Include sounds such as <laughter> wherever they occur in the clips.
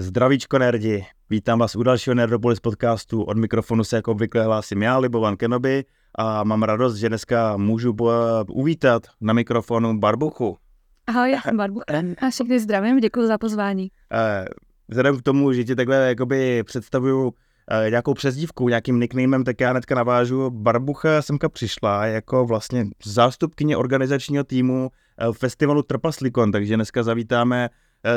Zdravíčko nerdi, vítám vás u dalšího Nerdopolis podcastu. Od mikrofonu se jako obvykle hlásím já, Libovan Kenobi, a mám radost, že dneska můžu uvítat na mikrofonu Barbuchu. Ahoj, já jsem Barbucha a všechny zdravím, děkuji za pozvání. Eh, vzhledem k tomu, že ti takhle jakoby představuju eh, nějakou přezdívku, nějakým nicknamem, tak já hnedka navážu. Barbucha semka přišla jako vlastně zástupkyně organizačního týmu eh, festivalu Trpaslikon, takže dneska zavítáme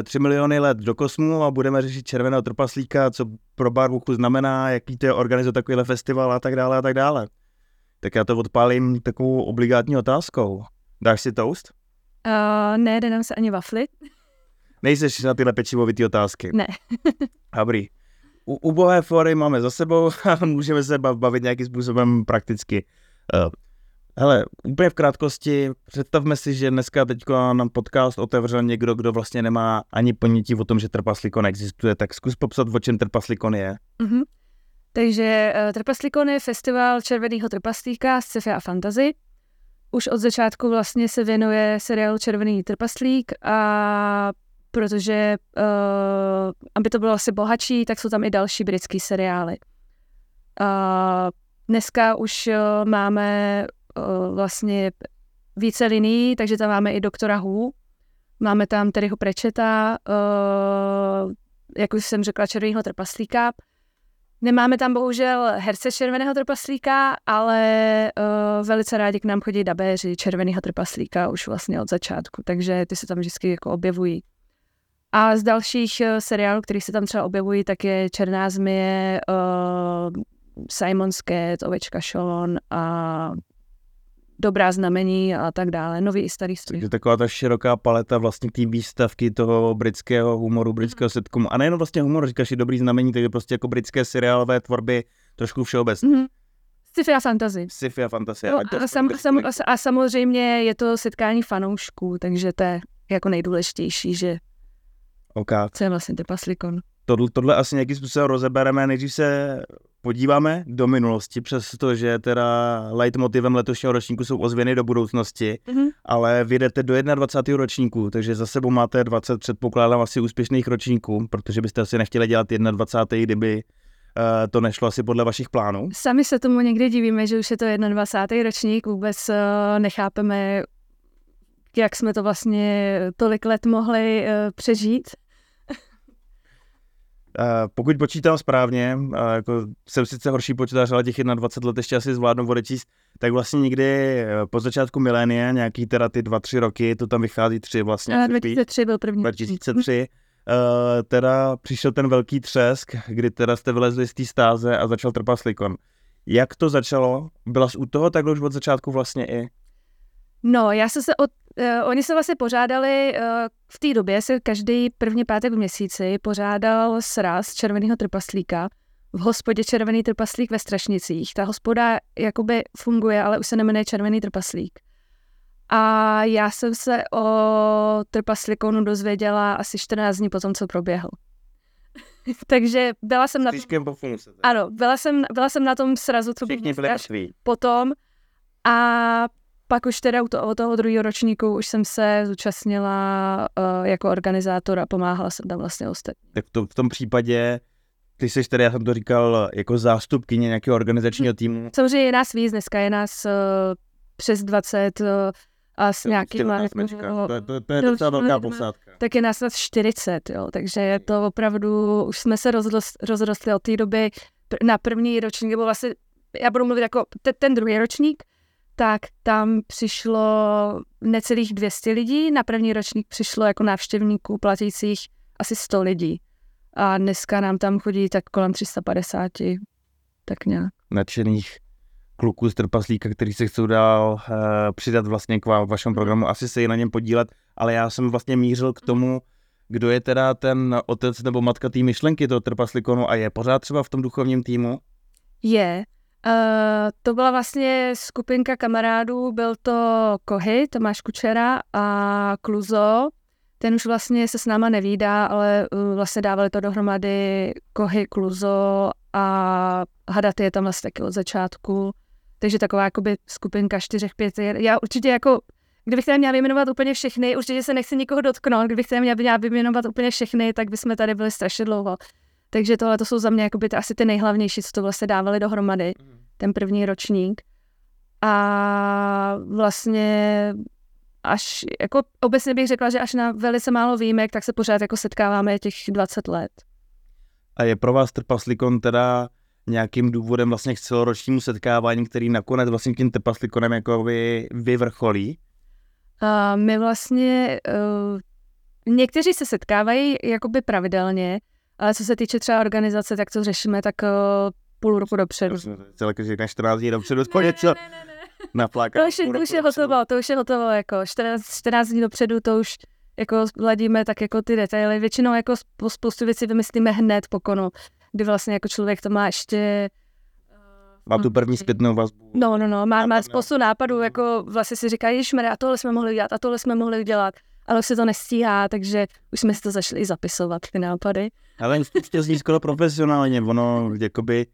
3 miliony let do kosmu a budeme řešit červeného trpaslíka, co pro Barbuchu znamená, jaký to je organizovat takovýhle festival a tak dále a tak dále. Tak já to odpálím takovou obligátní otázkou. Dáš si toast? Uh, ne, jde nám se ani wafly. <laughs> Nejseš na tyhle pečivovitý otázky? Ne. <laughs> Dobrý. U, ubohé fory máme za sebou a <laughs> můžeme se bavit nějakým způsobem prakticky. Uh, hele, úplně v krátkosti, představme si, že dneska teď nám podcast otevřel někdo, kdo vlastně nemá ani ponětí o tom, že trpaslikon existuje, tak zkus popsat, o čem trpaslikon je. Uh-huh. Takže uh, Trpaslikon je festival červeného trpaslíka z sci-fi a fantasy. Už od začátku vlastně se věnuje seriálu Červený trpaslík a protože uh, aby to bylo asi bohatší, tak jsou tam i další britský seriály. Uh, dneska už uh, máme vlastně více liní, takže tam máme i doktora Hu, máme tam Terryho Prečeta, uh, jak už jsem řekla, Červeného trpaslíka, Nemáme tam bohužel herce Červeného trpaslíka, ale uh, velice rádi k nám chodí dabéři Červeného trpaslíka už vlastně od začátku, takže ty se tam vždycky jako objevují. A z dalších uh, seriálů, který se tam třeba objevují, tak je Černá zmije, uh, Simon's Cat, Ovečka Sean a dobrá znamení a tak dále, nový i starý střih. Takže taková ta široká paleta vlastně té výstavky toho britského humoru, britského mm. sitcomu. A nejenom vlastně humor, říkáš, je dobrý znamení, takže prostě jako britské seriálové tvorby trošku všeobecně. Mm-hmm. Sci-fi a fantasy. Sci-fi a fantasy. No, a, sam, sam, a samozřejmě je to setkání fanoušků, takže to je jako nejdůležitější, že okay. co je vlastně Tepaslikon. Tohle, tohle asi nějakým způsobem rozebereme, nejdřív se podíváme do minulosti, přes to, že teda leitmotivem letošního ročníku jsou ozvěny do budoucnosti, mm-hmm. ale vy jdete do 21. ročníku, takže za sebou máte 20, předpokládám, asi úspěšných ročníků, protože byste asi nechtěli dělat 21. kdyby uh, to nešlo asi podle vašich plánů. Sami se tomu někdy divíme, že už je to 21. ročník, vůbec uh, nechápeme, jak jsme to vlastně tolik let mohli uh, přežít. Uh, pokud počítám správně, uh, jako jsem sice horší počítač, ale těch 21 let ještě asi zvládnu odečíst, tak vlastně někdy eh, po začátku milénia, nějaký teda ty dva, tři roky, to tam vychází tři vlastně. Uh, 2003 byl první. 2003. Uh, teda přišel ten velký třesk, kdy teda jste vylezli z té stáze a začal trpaslikon. Jak to začalo? Byla jsi u toho takhle už od začátku vlastně i? No, já jsem se od Uh, oni se vlastně pořádali, uh, v té době se každý první pátek v měsíci pořádal sraz Červeného trpaslíka v hospodě Červený trpaslík ve Strašnicích. Ta hospoda jakoby funguje, ale už se nemenuje Červený trpaslík. A já jsem se o trpaslíkonu dozvěděla asi 14 dní po tom, co proběhl. <laughs> Takže byla jsem na tom... Ano, byla jsem, byla jsem na tom srazu, co Všichni byli potom. A pak už teda u toho, toho druhého ročníku už jsem se zúčastnila uh, jako organizátor a pomáhala jsem tam vlastně ostatní. Tak to v tom případě ty jsi tedy, já jsem to říkal, jako zástupkyně nějakého organizačního týmu. Samozřejmě je nás víc, dneska je nás uh, přes 20 uh, eh, a s nějakým... To, to, to, to je docela velká posádka. Tak je nás snad 40, jo, takže je to opravdu, už jsme se rozrostli, rozrostli od té doby na první ročník, nebo vlastně, já budu mluvit jako te, ten druhý ročník, tak tam přišlo necelých 200 lidí, na první ročník přišlo jako návštěvníků platících asi 100 lidí. A dneska nám tam chodí tak kolem 350, tak nějak. Nadšených kluků z trpaslíka, který se chcou dál uh, přidat vlastně k vám, vašemu programu, asi se i na něm podílet, ale já jsem vlastně mířil k tomu, kdo je teda ten otec nebo matka té myšlenky toho trpaslikonu a je pořád třeba v tom duchovním týmu? Je, Uh, to byla vlastně skupinka kamarádů, byl to Kohy, Tomáš Kučera a Kluzo. Ten už vlastně se s náma nevídá, ale uh, vlastně dávali to dohromady Kohy, Kluzo a Hadaty je tam vlastně taky od začátku. Takže taková jakoby skupinka čtyřech, pět. Já určitě jako kdybych tady měla vyjmenovat úplně všechny, určitě se nechci nikoho dotknout, kdybych tady měla vyjmenovat úplně všechny, tak bychom tady byli strašně dlouho. Takže tohle to jsou za mě jakoby, asi ty nejhlavnější, co to vlastně dávali dohromady, mm. ten první ročník. A vlastně až, jako obecně bych řekla, že až na velice málo výjimek, tak se pořád jako setkáváme těch 20 let. A je pro vás trpaslíkon teda nějakým důvodem vlastně k celoročnímu setkávání, který nakonec vlastně tím trpaslíkonem jako vy, vyvrcholí? A my vlastně, uh, někteří se setkávají jakoby pravidelně, ale co se týče třeba organizace, tak to řešíme tak uh, půl roku dopředu. Celé, že 14 dní dopředu, ne, něco na To už, to už je hotovo, to už je hotovo, jako 14, 14 dní dopředu, to už jako ladíme tak jako ty detaily. Většinou jako spoustu věcí vymyslíme hned po konu, kdy vlastně jako člověk to má ještě má tu první zpětnou vazbu. No, no, no, má, má spoustu nápadů, jako vlastně si říká, ježišmere, a tohle jsme mohli dělat, a tohle jsme mohli dělat, ale se to nestíhá, takže už jsme si to začali zapisovat, ty nápady. Ale to zní skoro profesionálně, ono, jakoby,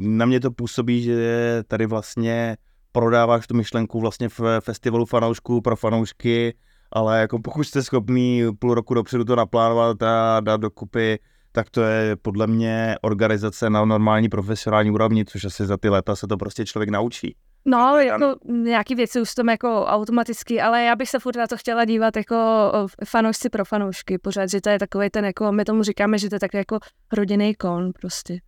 na mě to působí, že tady vlastně prodáváš tu myšlenku vlastně v festivalu fanoušků pro fanoušky, ale jako pokud jste schopný půl roku dopředu to naplánovat a dát dokupy, tak to je podle mě organizace na normální profesionální úrovni, což asi za ty léta se to prostě člověk naučí. No, jako nějaký věci už tam jako automaticky, ale já bych se furt na to chtěla dívat jako fanoušci pro fanoušky pořád, že to je takový ten jako, my tomu říkáme, že to je tak jako rodinný kon prostě.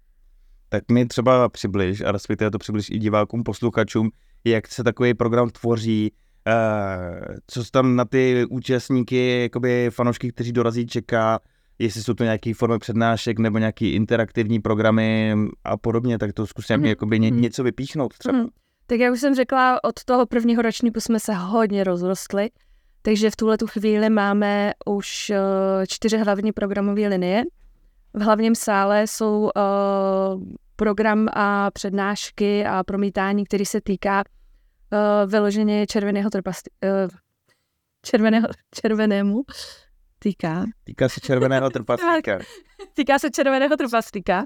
Tak mi třeba přibliž, a respektive to přibliž i divákům, posluchačům, jak se takový program tvoří, uh, co tam na ty účastníky, jakoby fanoušky, kteří dorazí, čeká, jestli jsou to nějaké formy přednášek nebo nějaké interaktivní programy a podobně, tak to zkusím mm. jakoby ně, mhm. něco vypíchnout třeba. Mm. Tak jak už jsem řekla, od toho prvního ročníku jsme se hodně rozrostli, takže v tuhle tu chvíli máme už uh, čtyři hlavní programové linie. V hlavním sále jsou uh, program a přednášky a promítání, který se týká uh, vyloženě červeného trpasti, červeného, červenému týká. Týká se červeného trpaslíka. <laughs> týká se červeného trpaslíka.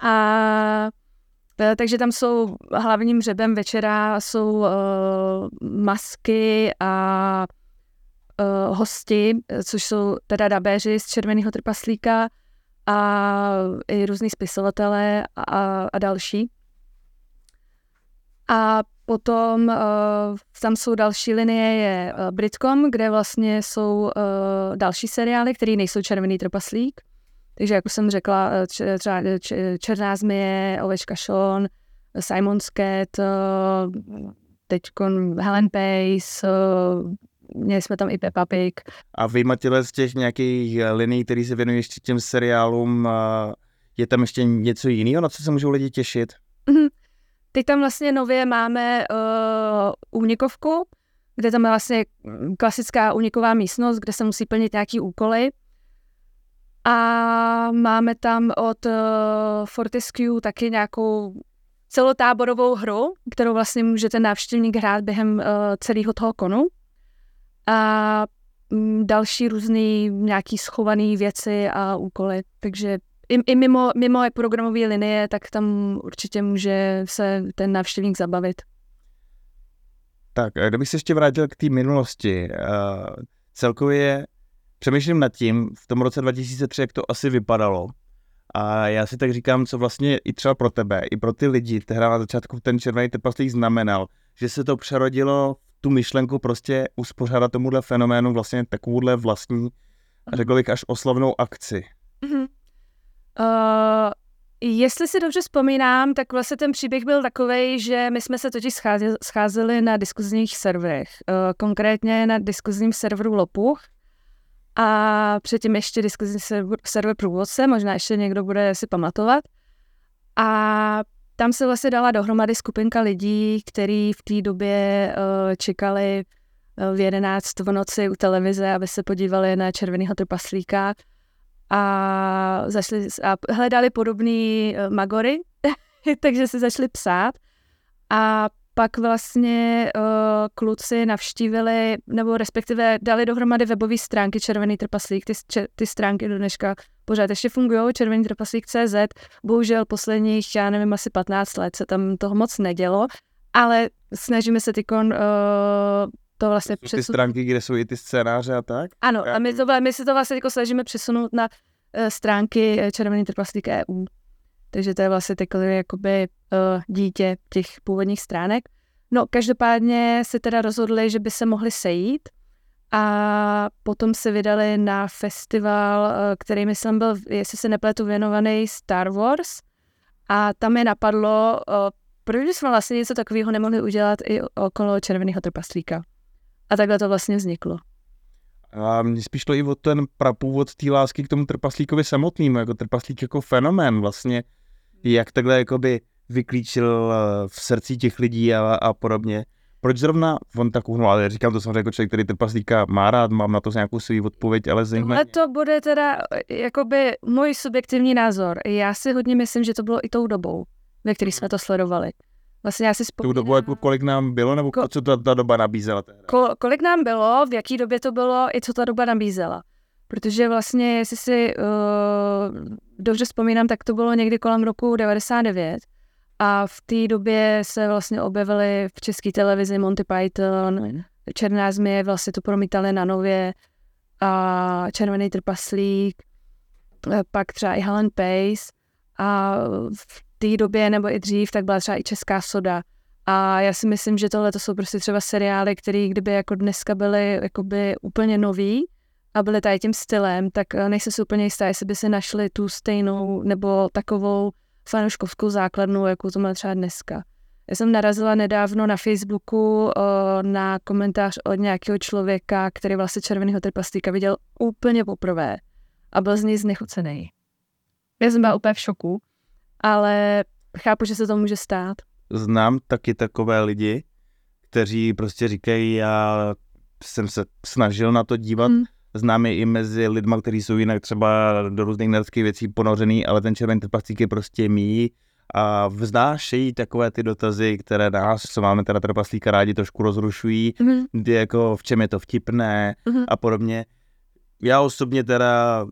A takže tam jsou hlavním řebem večera jsou uh, masky a uh, hosti, což jsou teda dabéři z Červeného trpaslíka a i různí spisovatelé a, a další. A Potom uh, tam jsou další linie, je Britcom, kde vlastně jsou uh, další seriály, které nejsou Červený trpaslík. Takže jako jsem řekla, třeba Černá zmije, Ovečka Sean, Simon's Cat, uh, teď Helen Pace, měli jsme tam i Peppa Pig. A vyjmatile z těch nějakých linií, které se věnují ještě těm seriálům, je tam ještě něco jiného, na co se můžou lidi těšit? Mm-hmm. Teď tam vlastně nově máme uh, únikovku, kde tam je vlastně klasická úniková místnost, kde se musí plnit nějaký úkoly. A máme tam od uh, Fortescue taky nějakou celotáborovou hru, kterou vlastně může ten návštěvník hrát během uh, celého toho konu. A um, další různé nějaký schované věci a úkoly. Takže i, i mimo, mimo programové linie, tak tam určitě může se ten návštěvník zabavit. Tak, kdybych se ještě vrátil k té minulosti, uh, celkově přemýšlím nad tím, v tom roce 2003, jak to asi vypadalo. A já si tak říkám, co vlastně i třeba pro tebe, i pro ty lidi, tehdy na začátku ten červený trpaslík znamenal, že se to přerodilo tu myšlenku prostě uspořádat tomuhle fenoménu vlastně takovouhle vlastní, a řekl bych až oslavnou akci. Mm-hmm. Uh, jestli si dobře vzpomínám, tak vlastně ten příběh byl takový, že my jsme se totiž scházeli, scházeli na diskuzních serverech, uh, konkrétně na diskuzním serveru Lopuch a předtím ještě diskuzní server, Průvodce, možná ještě někdo bude si pamatovat. A tam se vlastně dala dohromady skupinka lidí, kteří v té době uh, čekali v 11 v noci u televize, aby se podívali na červeného trpaslíka a, zašli, a hledali podobný uh, magory, <laughs> takže si začali psát a pak vlastně uh, kluci navštívili, nebo respektive dali dohromady webové stránky Červený trpaslík. Ty, ty stránky do dneška pořád ještě fungují, Červený trpaslík CZ. Bohužel posledních, já nevím, asi 15 let se tam toho moc nedělo, ale snažíme se tykon uh, to vlastně Ty přesun... stránky, kde jsou i ty scénáře a tak? Ano, a my, to, my si to vlastně jako snažíme přesunout na uh, stránky Červený trpaslík EU. Takže to je vlastně takové jakoby dítě těch původních stránek. No, každopádně se teda rozhodli, že by se mohli sejít a potom se vydali na festival, uh, který myslím byl, jestli se nepletu, věnovaný Star Wars. A tam je napadlo, uh, proč jsme vlastně něco takového nemohli udělat i okolo Červeného trpaslíka. A takhle to vlastně vzniklo. A mně spíš to i o ten prapůvod té lásky k tomu trpaslíkovi samotnému, jako trpaslík jako fenomén vlastně, jak takhle jakoby vyklíčil eh, v srdci těch lidí a, a podobně. Proč zrovna on tak uhnul, ale říkám to samozřejmě jako člověk, který trpaslíka má rád, mám na to nějakou svou odpověď, ale zajímavé. Ale to bude teda eh, jakoby můj subjektivní názor. Já si hodně myslím, že to bylo i tou dobou, ve které jsme to sledovali. Vlastně já si vzpomínám... Tu dobu, jako kolik nám bylo, nebo ko, co ta, ta doba nabízela? Ko, kolik nám bylo, v jaký době to bylo, i co ta doba nabízela. Protože vlastně, jestli si uh, dobře vzpomínám, tak to bylo někdy kolem roku 99. A v té době se vlastně objevily v české televizi Monty Python, Černá změ, vlastně to promítali na nově, a Červený trpaslík, eh, pak třeba i Helen Pace. A v té době nebo i dřív, tak byla třeba i Česká soda. A já si myslím, že tohle to jsou prostě třeba seriály, které kdyby jako dneska byly jakoby úplně nový a byly tady tím stylem, tak eh, nejsem si úplně jistá, jestli by si našli tu stejnou nebo takovou fanouškovskou základnu, jakou to má třeba dneska. Já jsem narazila nedávno na Facebooku o, eh, na komentář od nějakého člověka, který vlastně Červeného trpaslíka viděl úplně poprvé a byl z něj znechucený. Já jsem byla úplně v šoku ale chápu, že se to může stát. Znám taky takové lidi, kteří prostě říkají, já jsem se snažil na to dívat, mm. Znám je i mezi lidma, kteří jsou jinak třeba do různých nerdských věcí ponořený, ale ten červený trpaslík je prostě mý a vznášejí takové ty dotazy, které nás, co máme teda trpaslíka rádi, trošku rozrušují, mm. kdy jako v čem je to vtipné mm. a podobně. Já osobně teda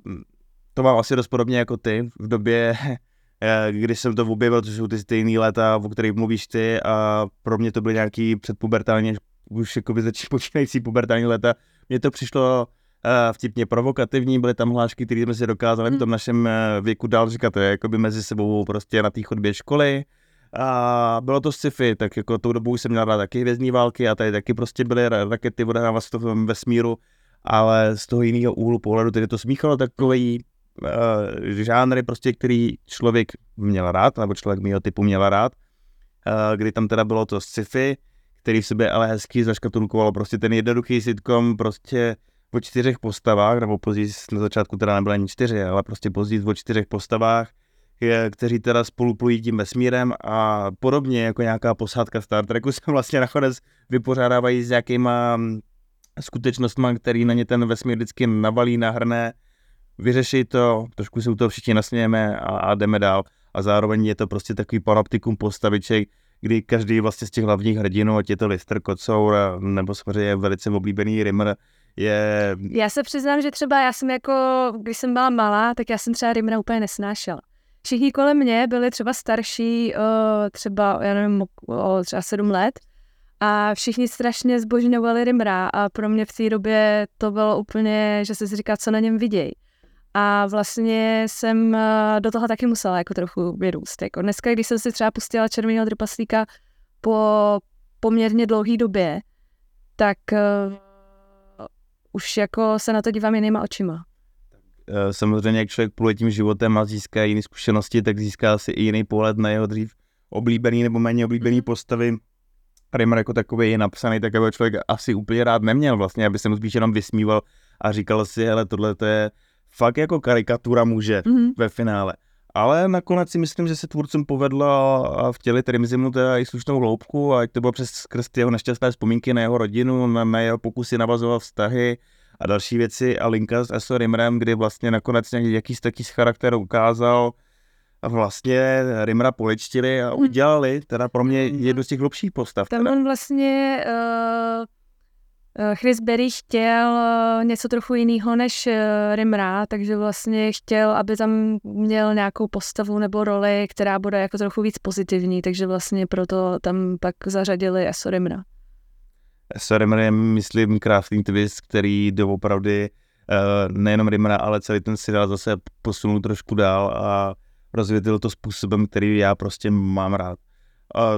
to mám asi dost podobně jako ty. V době <laughs> když jsem to objevil, to jsou ty stejné léta, o kterých mluvíš ty a pro mě to byly nějaký předpubertální, už jako počínající pubertální léta. Mně to přišlo vtipně provokativní, byly tam hlášky, které jsme si dokázali v tom hmm. našem uh, věku dál říkat, to je jakoby mezi sebou prostě na té chodbě školy. A bylo to sci-fi, tak jako tou dobu jsem měl rád taky hvězdní války a tady taky prostě byly rakety odehrávat se to v vesmíru, ale z toho jiného úhlu pohledu tedy to smíchalo takový uh, žánry, prostě, který člověk měl rád, nebo člověk mého typu měl rád, uh, kdy tam teda bylo to sci-fi, který v sobě ale hezky zaškatulkovalo prostě ten jednoduchý sitcom prostě o čtyřech postavách, nebo později na začátku teda nebyly ani čtyři, ale prostě později o čtyřech postavách, kteří teda spolu plují tím vesmírem a podobně jako nějaká posádka Star Treku <laughs> se vlastně nakonec vypořádávají s nějakýma mm, skutečnostmi, který na ně ten vesmír vždycky navalí, nahrne vyřeší to, trošku se u toho všichni nasmějeme a, a jdeme dál. A zároveň je to prostě takový panoptikum postaviček, kdy každý vlastně z těch hlavních hrdinů, ať je to Lister, Kocour, nebo samozřejmě velice oblíbený Rimmer, je... Já se přiznám, že třeba já jsem jako, když jsem byla malá, tak já jsem třeba Rimmera úplně nesnášela. Všichni kolem mě byli třeba starší, třeba, já nevím, o třeba sedm let a všichni strašně zbožňovali Rimra a pro mě v té době to bylo úplně, že se říká, co na něm vidějí. A vlastně jsem eh, do toho taky musela jako trochu vyrůst. Jako dneska, když jsem si třeba pustila Červeného trpaslíka po poměrně dlouhé době, tak uh, už jako se na to dívám jinýma očima. Eh, samozřejmě, jak člověk pluje tím životem a získá jiné zkušenosti, tak získá si i jiný pohled na jeho dřív oblíbený nebo méně oblíbený mm-hmm. postavy. Rimmer jako takový je napsaný, tak aby člověk asi úplně rád neměl vlastně, aby se mu spíš jenom vysmíval a říkal si, hele, tohle to je fakt jako karikatura muže mm-hmm. ve finále. Ale nakonec si myslím, že se tvůrcům povedlo vtělit Rimzimu teda i slušnou hloubku, ať to bylo přes skrz jeho nešťastné vzpomínky na jeho rodinu, na, na jeho pokusy navazovat vztahy a další věci a linka s Eso Rimrem, kdy vlastně nakonec nějaký z charakter ukázal a vlastně Rimra poličtili a mhm. udělali teda pro mě jednu z těch hlubších postav. Tam on vlastně uh Chris Berry chtěl eh, něco trochu jiného než eh, Rimra, takže vlastně chtěl, aby tam měl nějakou postavu nebo roli, která bude jako trochu víc pozitivní, takže vlastně proto tam pak zařadili Eso Rimra. S je, myslím, krásný twist, který doopravdy nejenom Rimra, ale celý ten seriál zase posunul trošku dál a rozvětil to způsobem, který já prostě mám rád.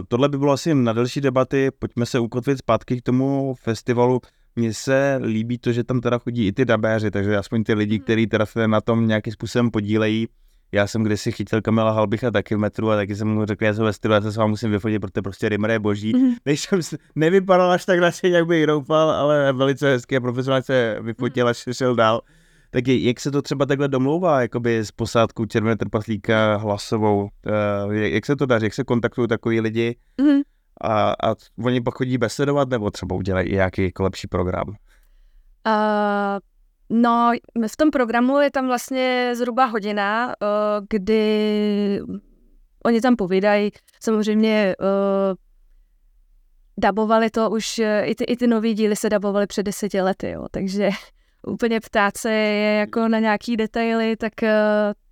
Tohle by bylo asi na další debaty, pojďme se ukotvit zpátky k tomu festivalu. Mně se líbí to, že tam teda chodí i ty dabéři, takže aspoň ty lidi, hmm. kteří teda se na tom nějakým způsobem podílejí, já jsem kdysi chytil Kamila Halbicha taky v metru a taky jsem mu řekl, já jsem ve stylu, já se s vámi musím vyfotit, protože prostě Rimmer je boží. Mm-hmm. <laughs> Než jsem nevypadal až tak nadšeně, jak bych doufal, ale velice hezky a profesionálně se vyfotil, až šel dál. Tak jak se to třeba takhle domlouvá, jakoby s posádkou Červené trpaslíka hlasovou? Uh, jak se to daří, jak se kontaktují takový lidi? Mm-hmm. A, a oni pak chodí besedovat, nebo třeba udělají nějaký jako lepší program? Uh, No, v tom programu je tam vlastně zhruba hodina, eh, kdy oni tam povídají, samozřejmě uh, dabovali to už, i ty, i ty nový díly se dabovaly před deseti lety, jo, takže úplně ptát se je jako na nějaký detaily, tak uh,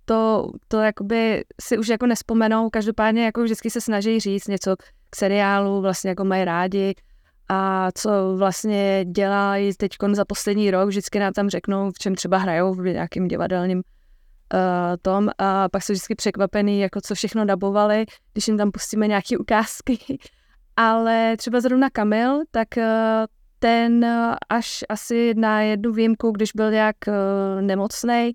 to, to jakoby si už jako nespomenou, každopádně jako vždycky se snaží říct něco k seriálu, vlastně jako mají rádi, a co vlastně dělají teď za poslední rok, vždycky nám tam řeknou, v čem třeba hrajou v nějakém divadelním uh, tom. A pak jsou vždycky překvapený, jako co všechno dabovali, když jim tam pustíme nějaké ukázky. <laughs> Ale třeba zrovna Kamil, tak uh, ten uh, až asi na jednu výjimku, když byl nějak uh, nemocný,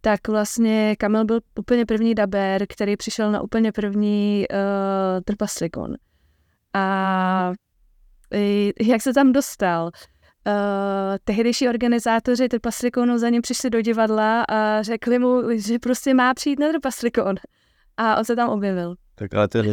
tak vlastně Kamil byl úplně první daber, který přišel na úplně první uh, trpaslikon. A jak se tam dostal. Uh, tehdejší organizátoři Trpaslikonu za ním přišli do divadla a řekli mu, že prostě má přijít na Trpaslikon. A on se tam objevil. Tak ale to je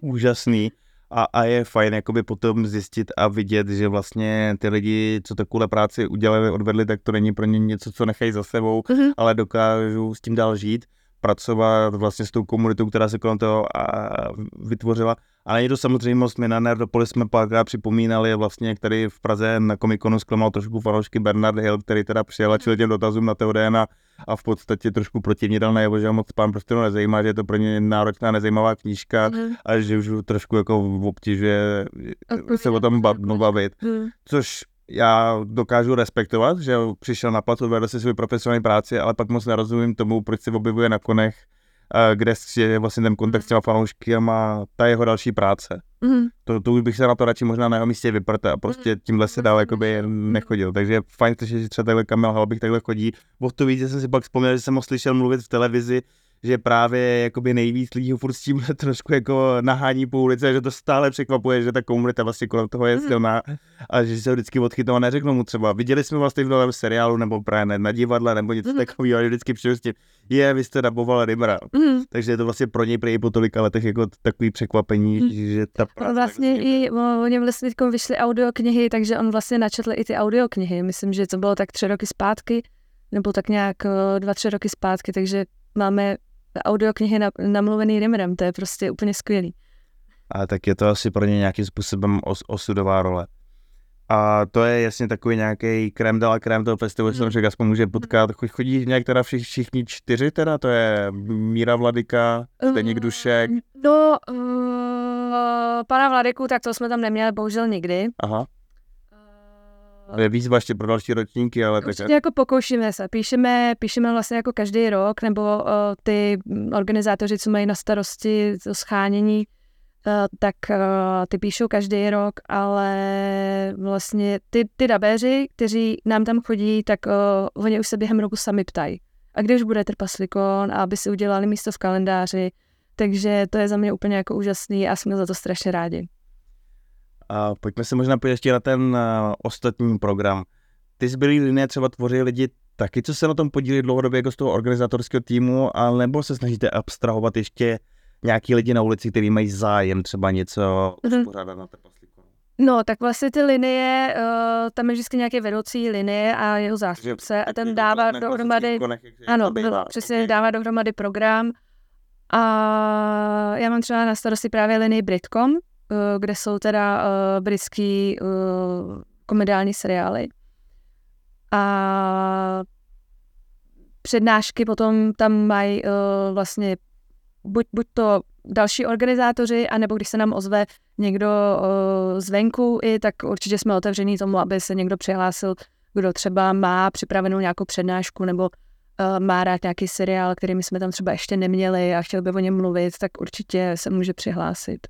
úžasný. A, a je fajn jakoby potom zjistit a vidět, že vlastně ty lidi, co takovou práci udělali, odvedli, tak to není pro ně něco, co nechají za sebou, mm-hmm. ale dokážou s tím dál žít, pracovat vlastně s tou komunitou, která se kolem toho a vytvořila ale je to samozřejmost, my na Nerdopolis jsme párkrát připomínali vlastně, který v Praze na komikonu zklamal trošku fanoušky Bernard Hill, který teda přijel a čil těm dotazům na Teoden a, a v podstatě trošku protivně dal najevo, že ho moc pán prostě nezajímá, že je to pro ně náročná, nezajímavá knížka mm. a že už trošku jako obtěžuje se o tom bavit. Mm. Což já dokážu respektovat, že přišel na placu, vedl si svůj profesionální práci, ale pak moc nerozumím tomu, proč se objevuje na konech kde je vlastně ten kontakt s těma fanoušky a má ta jeho další práce. Mm. To, to už bych se na to radši možná na jeho místě vyprte a prostě mm. tímhle se dál jakoby nechodil. Takže fajn, že třeba takhle Kamil Halbich takhle chodí. O to víc, že jsem si pak vzpomněl, že jsem ho slyšel mluvit v televizi, že právě jakoby nejvíc lidí ho furt s tím <laughs> trošku jako nahání po ulici, že to stále překvapuje, že ta komunita vlastně kolem toho je mhm. silná a že se vždycky odchytnou a neřeknou mu třeba, viděli jsme vlastně v novém seriálu nebo právě na divadle nebo něco mm. takového, ale vždycky přijde s tím, je, vy jste daboval Rimra. Mm. Takže je to vlastně pro něj prý po tolika letech jako takový překvapení, mm. že ta práce... Vlastně i, oni vlastně teď vyšly audioknihy, takže on vlastně načetl i ty audioknihy. Myslím, že to bylo tak tři roky zpátky, nebo tak nějak dva, tři roky zpátky, takže máme audioknihy namluvený Rimmerem, to je prostě úplně skvělý. A tak je to asi pro ně nějakým způsobem os, osudová role. A to je jasně takový nějaký krem dala krem toho festivalu, hmm. řekl, aspoň může potkat. Chodí nějak teda všichni, všichni čtyři teda, to je Míra Vladika, Zdeněk Dušek. No, uh, pana Vladiku, tak to jsme tam neměli bohužel nikdy. Aha. Je výzva ještě pro další ročníky, ale Určitě tak... jako pokoušíme se. Píšeme, píšeme vlastně jako každý rok, nebo uh, ty organizátoři, co mají na starosti to schánění, uh, tak uh, ty píšou každý rok, ale vlastně ty, ty dabéři, kteří nám tam chodí, tak uh, oni už se během roku sami ptají. A když bude trpaslikon, aby si udělali místo v kalendáři, takže to je za mě úplně jako úžasný a jsme za to strašně rádi. A pojďme se možná podívat ještě na ten uh, ostatní program. Ty zbylý linie třeba tvoří lidi taky, co se na tom podílí dlouhodobě jako z toho organizátorského týmu, ale nebo se snažíte abstrahovat ještě nějaký lidi na ulici, kteří mají zájem třeba něco mm-hmm. uspořádat na trpaslíku? No, tak vlastně ty linie, uh, tam je vždycky nějaké vedoucí linie a jeho zástupce a ten dává dohromady, ano, přesně dává dohromady program a já mám třeba na starosti právě linii Britcom, Eh, kde jsou teda uh, britský uh, komediální seriály. A přednášky potom tam mají vlastně buď, buď to další organizátoři, anebo když se nám ozve někdo zvenku, i tak určitě jsme otevření tomu, aby se někdo přihlásil, kdo třeba má připravenou nějakou přednášku nebo má rád nějaký seriál, který my jsme tam třeba ještě neměli a chtěl by o něm mluvit, tak určitě se může přihlásit.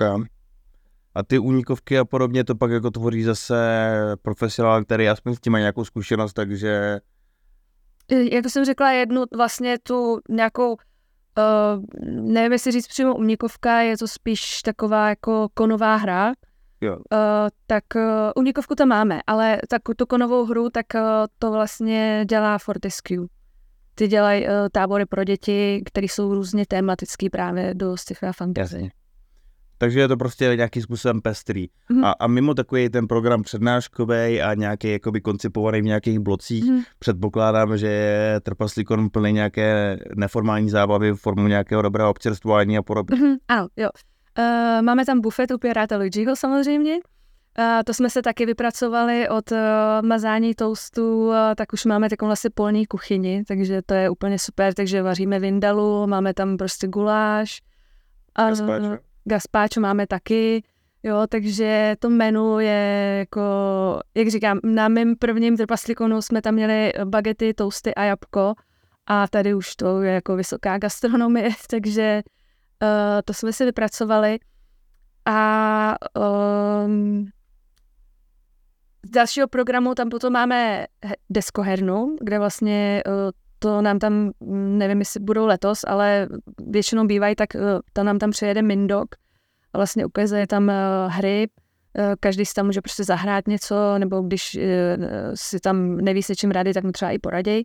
Okay. A ty únikovky a podobně to pak jako tvoří zase profesionál, který aspoň s tím má nějakou zkušenost, takže... Jak jsem řekla, jednu vlastně tu nějakou, uh, nevím jestli říct přímo únikovka, je to spíš taková jako konová hra, Jo. Uh, tak uh, unikovku tam máme, ale tak tu konovou hru, tak uh, to vlastně dělá Fortescue. Ty dělají uh, tábory pro děti, které jsou různě tematický právě do sci-fi a fantasy. Jasně. Takže je to prostě nějakým způsobem pestrý. Mm-hmm. A, a mimo takový ten program přednáškový a nějaký jakoby koncipovaný v nějakých blocích, mm-hmm. předpokládám, že je trpaslíkon plný nějaké neformální zábavy v formu nějakého dobrého občerstvování a podobně. Mm-hmm. Ano, jo. Uh, máme tam bufet u Piráta Luigiho samozřejmě. Uh, to jsme se taky vypracovali od uh, mazání toastu, uh, tak už máme takovou vlastně polní kuchyni, takže to je úplně super, takže vaříme vindalu, máme tam prostě guláš. A, Gazpacho. Gazpacho máme taky, jo, takže to menu je jako, jak říkám, na mém prvním trpaslikonu jsme tam měli bagety, toasty a jabko a tady už to je jako vysoká gastronomie, <laughs> takže Uh, to jsme si vypracovali. A um, z dalšího programu tam potom máme deskohernu, kde vlastně uh, to nám tam, nevím, jestli budou letos, ale většinou bývají, tak uh, to nám tam přijede Mindok vlastně ukazuje tam uh, hry, uh, každý si tam může prostě zahrát něco, nebo když si tam neví se čím rady, tak mu třeba i poraděj.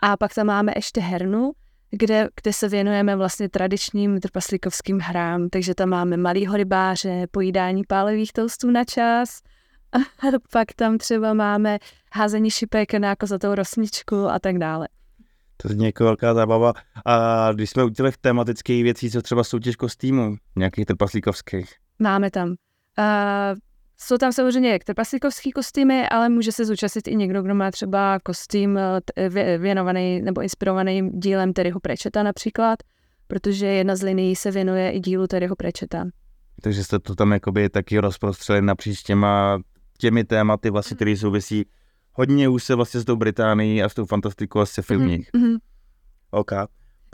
A pak tam máme ještě hernu, kde, kde se věnujeme vlastně tradičním trpaslíkovským hrám, takže tam máme malý rybáře, pojídání pálivých toastů na čas, <laughs> a pak tam třeba máme házení šipek na kozatou rosničku a tak dále. To je jako velká zábava. A když jsme u těch tematických věcí, co třeba soutěž kostýmů, nějakých trpaslíkovských? Máme tam. Uh, jsou tam samozřejmě trpaslíkovský kostýmy, ale může se zúčastnit i někdo, kdo má třeba kostým eh, věnovaný nebo inspirovaný dílem Terryho Prečeta například, protože jedna z linií se věnuje i dílu Terryho Prečeta. Takže jste to tam jakoby taky rozprostřeli napříč těma těmi tématy, vlastně, mhm. které souvisí hodně už se vlastně s tou Británií a s tou fantastikou a se filmních. Mm-hmm. OK.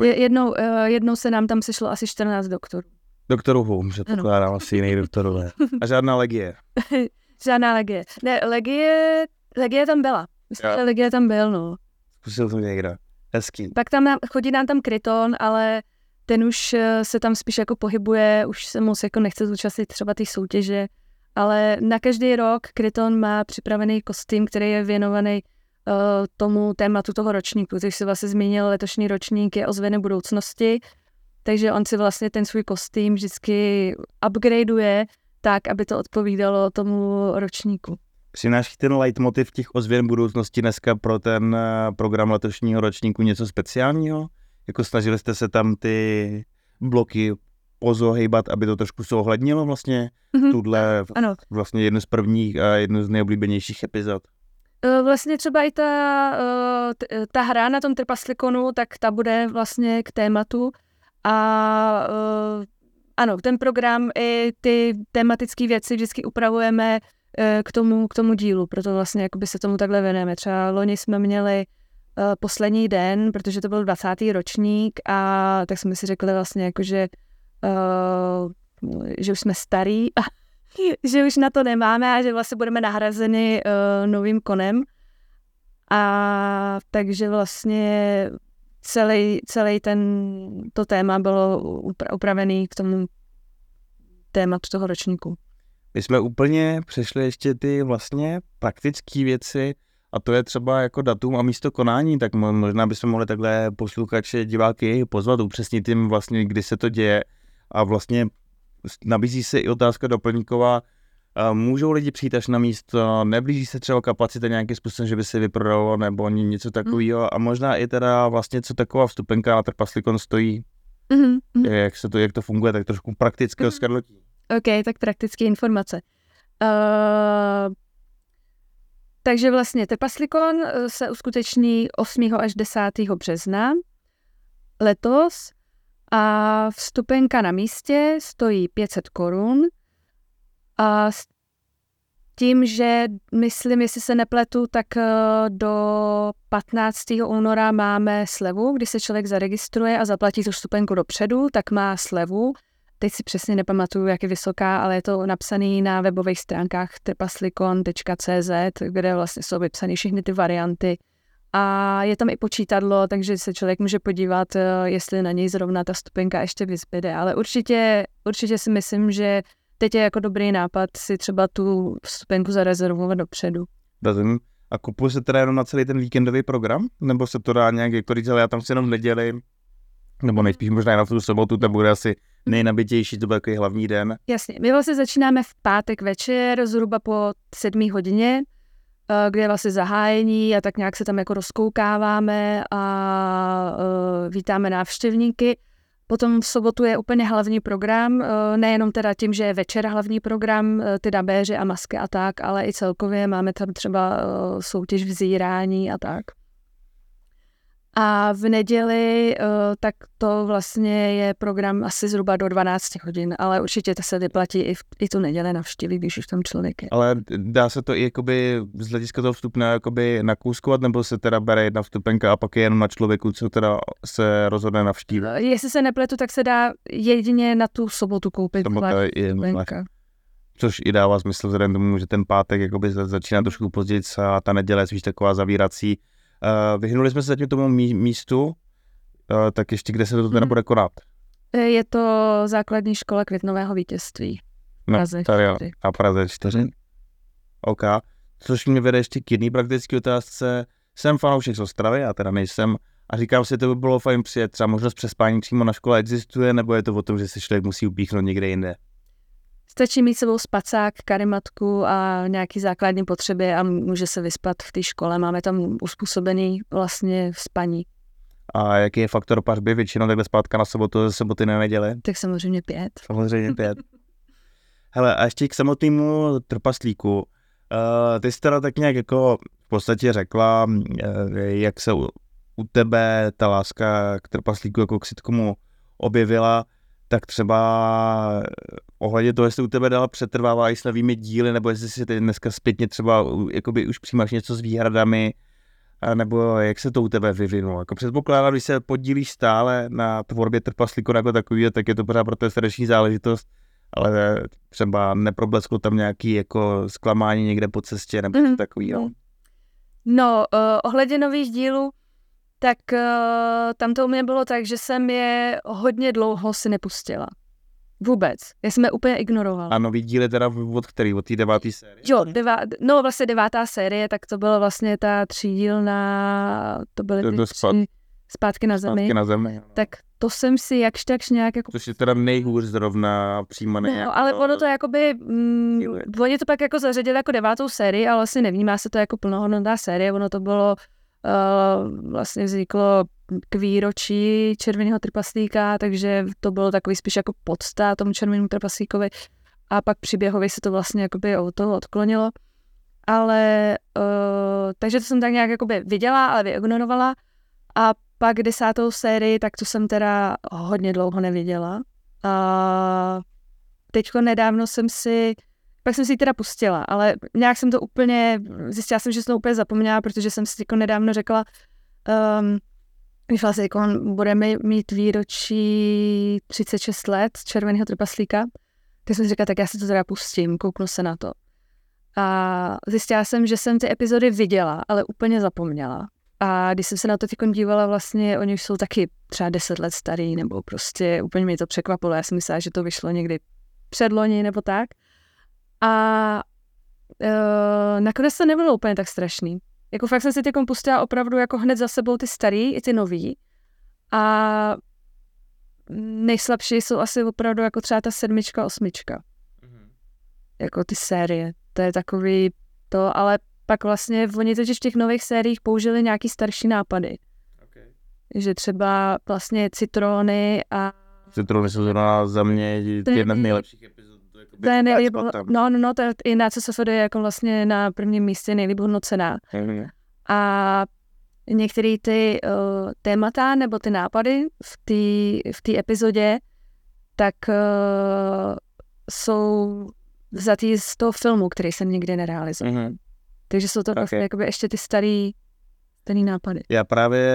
Jednou, eh, jednou se nám tam sešlo asi 14 doktorů. Doktoru Who, předpokládám asi jiný doktorové. A žádná legie. <laughs> žádná legie. Ne, legie, legie tam byla. Myslím, že legie tam byl, no. Zkusil to někdo. Hezký. Pak tam nám, chodí nám tam kryton, ale ten už eh, se tam spíš jako pohybuje, už se moc jako nechce zúčastnit třeba ty soutěže, ale na každý rok Kryton má připravený kostým, který je věnovaný uh, tomu tématu toho ročníku. Takže si vlastně zmínil, letošní ročník je ozvěny budoucnosti, takže on si vlastně ten svůj kostým vždycky upgradeuje tak, aby to odpovídalo tomu ročníku. Přináší ten leitmotiv těch ozvěn budoucnosti dneska pro ten eh, program letošního ročníku něco speciálního? Jako snažili jste se tam ty bloky pozohejbat, aby to trošku souhlednilo vlastně mm-hmm. tuhle ano. vlastně jednu z prvních a jednu z nejoblíbenějších epizod? Eh, vlastně třeba i ta, eh, ta hra na tom trpaslikonu, tak ta bude vlastně k tématu a ano, ten program i ty tematické věci vždycky upravujeme k tomu, k tomu dílu, proto vlastně jakoby se tomu takhle věnujeme. Třeba loni jsme měli poslední den, protože to byl 20. ročník a tak jsme si řekli vlastně jako, že, uh, že už jsme starý a <laughs> že už na to nemáme a že vlastně budeme nahrazeni uh, novým konem. A takže vlastně celý, celý ten, to téma bylo upravený k tomu tématu toho ročníku. My jsme úplně přešli ještě ty vlastně praktické věci, a to je třeba jako datum a místo konání, tak možná bychom mohli takhle posluchače, diváky pozvat, upřesnit jim vlastně, kdy se to děje a vlastně nabízí se i otázka doplňková, Můžou lidi přijít až na místo, neblíží se třeba kapacita nějakým způsobem, že by se vyprodalo nebo něco takového mm. a možná i teda vlastně co taková vstupenka na trpaslikon stojí, mm-hmm. jak, se to, jak to funguje, tak trošku praktického mm-hmm. OK, tak praktické informace. Uh, takže vlastně Trpaslikon eh, se uskuteční 8. až 10. března letos A vstupenka na místě stojí 500 korun. A s tím, že myslím, jestli se nepletu, tak eh, do 15. února máme slevu, kdy se člověk zaregistruje a zaplatí tu vstupenku dopředu, tak má slevu. Teď si přesně nepamatuju, jak je vysoká, ale je to napsané na webových stránkách trpaslikon.cz, kde vlastně jsou vypsané všechny ty varianty. A je tam i počítadlo, takže se člověk může podívat, eh, jestli na něj zrovna ta stupenka ještě vyzbyde. Ale určitě, určitě si myslím, že teď je jako dobrý nápad si třeba tu stupenku zarezervovat dopředu. Rozumím. A kupuje se teda jenom na celý ten víkendový program? Nebo se to dá nějak, jak to říct, ale já tam si jenom neděli, nebo nejspíš možná na tu sobotu, to bude asi nejnabitější, to bude takový hlavní den. Jasně, my vlastně začínáme v pátek večer, zhruba po sedmí hodině, kde je vlastně zahájení a tak nějak se tam jako rozkoukáváme a uh, vítáme návštěvníky. Potom v sobotu je úplně hlavní program, uh, nejenom teda tím, že je večer hlavní program, ty dabéři a masky a tak, ale i celkově máme tam třeba soutěž vzírání a tak. A v neděli uh, tak to vlastně je program asi zhruba do 12 hodin, ale určitě to se vyplatí i, v, i tu neděli navštívit, když už tam člověk je. Ale dá se to i jakoby z hlediska toho vstupného jakoby nakouskovat, nebo se teda bere jedna vstupenka a pak je jenom na člověku, co teda se rozhodne navštívit? Uh, jestli se nepletu, tak se dá jedině na tu sobotu koupit. Je Což i dává smysl vzhledem tomu, že ten pátek jakoby začíná trošku později a ta neděle je spíš taková zavírací vyhnuli jsme se zatím tomu mí- místu, uh, tak ještě kde se to teda hmm. bude konat? Je to základní škola květnového vítězství. No, Praze tady jo, a Praze 4. OK. Což mě vede ještě k jedné praktické otázce. Jsem fanoušek z Ostravy, já teda nejsem, a říkám si, to by bylo fajn přijet. Třeba možnost přespání přímo na škole existuje, nebo je to o tom, že se člověk musí upíchnout někde jinde? Stačí mít sebou spacák, karimatku a nějaký základní potřeby a může se vyspat v té škole. Máme tam uspůsobený vlastně spaní. A jaký je faktor pařby? Většinou takhle zpátka na sobotu, ze soboty na neděli? Tak samozřejmě pět. Samozřejmě <laughs> pět. Hele, a ještě k samotnému trpaslíku. Uh, ty jsi teda tak nějak jako v podstatě řekla, uh, jak se u, u tebe ta láska k trpaslíku jako k sitkomu objevila tak třeba ohledně toho, jestli u tebe dál přetrvává i s novými díly, nebo jestli si ty dneska zpětně třeba jakoby už přijímáš něco s výhradami, nebo jak se to u tebe vyvinulo. Jako předpokládám, když se podílíš stále na tvorbě trpaslíku jako takový, tak je to pořád pro to srdeční záležitost, ale třeba neproblesklo tam nějaký jako zklamání někde po cestě nebo mm. takový. Jo. No, uh, ohledně nových dílů, tak uh, tam to u mě bylo tak, že jsem je hodně dlouho si nepustila. Vůbec. Já jsem je úplně ignorovala. A nový díl je teda od který? Od té deváté série? Jo, devá, no vlastně devátá série, tak to byla vlastně ta třídílná, to byly ty tři, zpátky na zemi. Zpátky na zemi. No. Tak to jsem si jakž takž nějak jako... Což je teda nejhůř zrovna přímo No, ale ono to jakoby, mm, oni to pak jako zařadili jako devátou sérii, ale vlastně nevnímá se to jako plnohodnotná série, ono to bylo vlastně vzniklo k výročí červeného trpaslíka, takže to bylo takový spíš jako podsta tomu červenému trpaslíkovi a pak příběhově se to vlastně jakoby od toho odklonilo. Ale, uh, takže to jsem tak nějak jakoby viděla, ale vyignorovala a pak desátou sérii, tak to jsem teda hodně dlouho neviděla. A teďko nedávno jsem si pak jsem si ji teda pustila, ale nějak jsem to úplně, zjistila jsem, že jsem to úplně zapomněla, protože jsem si jako nedávno řekla, um, když vlastně jako budeme mít výročí 36 let červeného trpaslíka, tak jsem si říkala, tak já si to teda pustím, kouknu se na to. A zjistila jsem, že jsem ty epizody viděla, ale úplně zapomněla. A když jsem se na to teď dívala, vlastně oni jsou taky třeba 10 let starý, nebo prostě úplně mi to překvapilo. Já jsem myslela, že to vyšlo někdy předloni nebo tak. A uh, nakonec to nebylo úplně tak strašný. Jako fakt jsem si teď pustila opravdu jako hned za sebou ty starý i ty nový. A nejslabší jsou asi opravdu jako třeba ta sedmička, osmička. Mm-hmm. Jako ty série. To je takový to, ale pak vlastně oni totiž v těch nových sériích použili nějaký starší nápady. Okay. Že třeba vlastně citrony a... Citrony jsou zrovna za mě jedna z nejlepších epizod to je nejlíp, no, no, no, to je i na CSFD je jako vlastně na prvním místě nejlíp hodnocená. Mm-hmm. A některé ty uh, témata nebo ty nápady v té v té epizodě, tak uh, jsou vzatý z toho filmu, který jsem nikdy nerealizoval. Mm-hmm. Takže jsou to okay. vlastně jakoby ještě ty starý, starý nápady. Já právě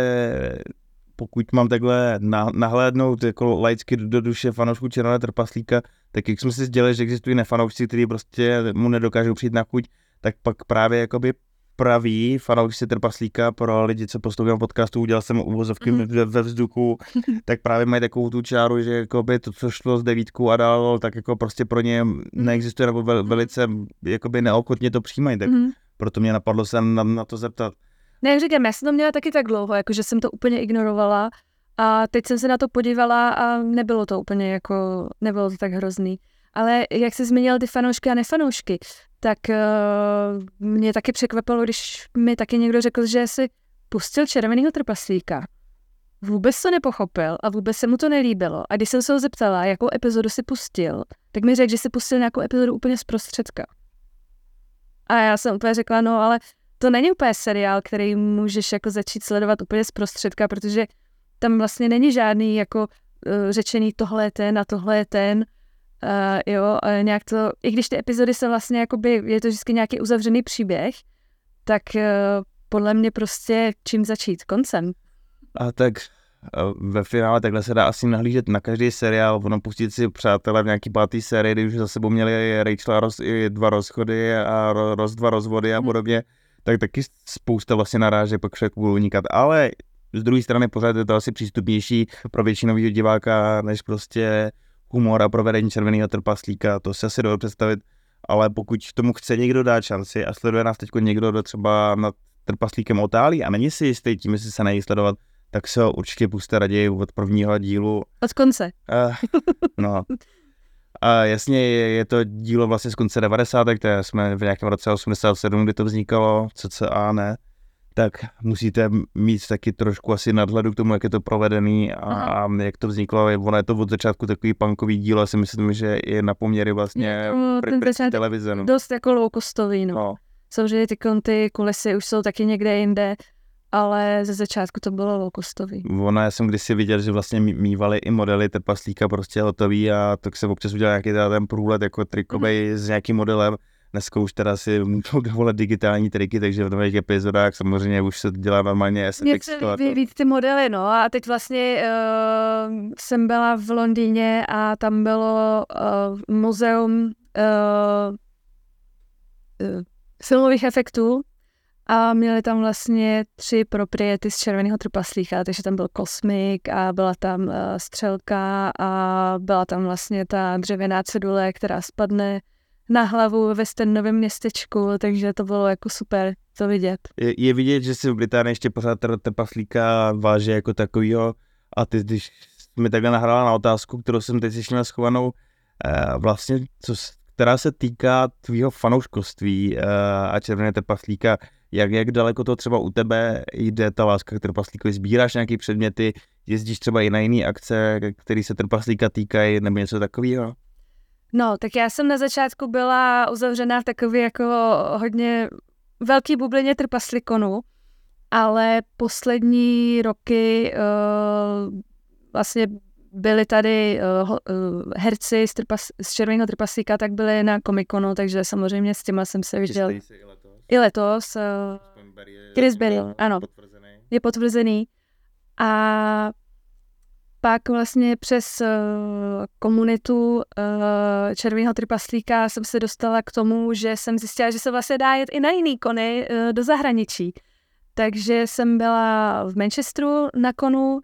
pokud mám takhle nahlédnout jako laicky do, do duše fanoušku Červené trpaslíka, tak jak jsme si sdělili, že existují nefanoušci, kteří prostě mu nedokážou přijít na chuť, tak pak právě jakoby praví fanoušci trpaslíka pro lidi, co poslouchají podcastu, udělal jsem uvozovky mm-hmm. ve vzduchu, <laughs> tak právě mají takovou tu čáru, že jakoby to, co šlo z devítku a dál, tak jako prostě pro ně neexistuje, nebo vel, mhm. velice jakoby neochotně to přijímají, tak mm-hmm. proto mě napadlo se na, na to zeptat. Ne, jak říkám, já jsem to měla taky tak dlouho, jako že jsem to úplně ignorovala a teď jsem se na to podívala a nebylo to úplně jako, nebylo to tak hrozný. Ale jak jsi zmínil ty fanoušky a nefanoušky, tak uh, mě taky překvapilo, když mi taky někdo řekl, že si pustil červeného trpaslíka. Vůbec to nepochopil a vůbec se mu to nelíbilo. A když jsem se ho zeptala, jakou epizodu si pustil, tak mi řekl, že si pustil nějakou epizodu úplně z prostředka. A já jsem úplně řekla, no ale to není úplně seriál, který můžeš jako začít sledovat úplně z prostředka, protože tam vlastně není žádný jako uh, řečený tohle je ten a tohle je ten. Uh, jo, uh, nějak to, i když ty epizody se vlastně jakoby, je to vždycky nějaký uzavřený příběh, tak uh, podle mě prostě čím začít, koncem. A tak ve finále takhle se dá asi nahlížet na každý seriál, ono pustit si přátelé v nějaký pátý sérii, kdy už za sebou měli Rachel a Ross i dva rozchody a Ross dva rozvody a mhm. podobně. Hmm tak taky spousta vlastně naráže pak však budou unikat. Ale z druhé strany pořád je to asi přístupnější pro většinového diváka, než prostě humor a provedení červeného trpaslíka, to se asi dovedu představit, ale pokud tomu chce někdo dát šanci a sleduje nás teď někdo, kdo třeba nad trpaslíkem otálí a není si jistý tím, jestli se nejí sledovat, tak se ho určitě puste raději od prvního dílu. Od konce. Uh, no, <laughs> a jasně, je, je to dílo vlastně z konce 90. to jsme v nějakém roce 87, kdy to vznikalo, a ne, tak musíte mít taky trošku asi nadhledu k tomu, jak je to provedený a, a jak to vzniklo. Ono je to od začátku takový punkový dílo, asi myslím, že je na poměry vlastně no, televize. No. Dost jako low costový, no. no. Samozřejmě ty konty, kulisy už jsou taky někde jinde, ale ze začátku to bylo low-costový. Ono, já jsem kdysi viděl, že vlastně mývali i modely trpaslíka prostě hotový a tak se občas udělal nějaký ten průlet jako trikový mm. s nějakým modelem. Dneska už teda si můžou <laughs> dovolit digitální triky, takže v nových epizodách samozřejmě už se dělá normálně SFX. Mě víc ty modely, no a teď vlastně uh, jsem byla v Londýně a tam bylo uh, muzeum uh, uh, filmových efektů a měli tam vlastně tři propriety z červeného trpaslíka, takže tam byl kosmik a byla tam uh, střelka a byla tam vlastně ta dřevěná cedule, která spadne na hlavu ve Stennovém městečku, takže to bylo jako super to vidět. Je, je vidět, že si v Británii ještě pořád trpaslíka váže jako takovýho a ty, když mi takhle nahrála na otázku, kterou jsem teď slyšel schovanou, uh, vlastně, co, která se týká tvýho fanouškoství uh, a červené trpaslíka, jak, jak daleko to třeba u tebe jde ta láska k trpaslíkovi, sbíráš nějaké předměty, jezdíš třeba i na jiné akce, které se trpaslíka týkají, nebo něco takového? No, tak já jsem na začátku byla uzavřená v takové jako hodně velký bublině trpaslikonu, ale poslední roky uh, vlastně byli tady uh, uh, herci z, trpas, z Červeného trpaslíka, tak byli na komikonu, takže samozřejmě s těma jsem se viděl. I letos. Uh, Chris Berry, ano. Potvrzený. Je potvrzený. A pak vlastně přes uh, komunitu uh, Červeného trpaslíka jsem se dostala k tomu, že jsem zjistila, že se vlastně dá jet i na jiný kony uh, do zahraničí. Takže jsem byla v Manchesteru na konu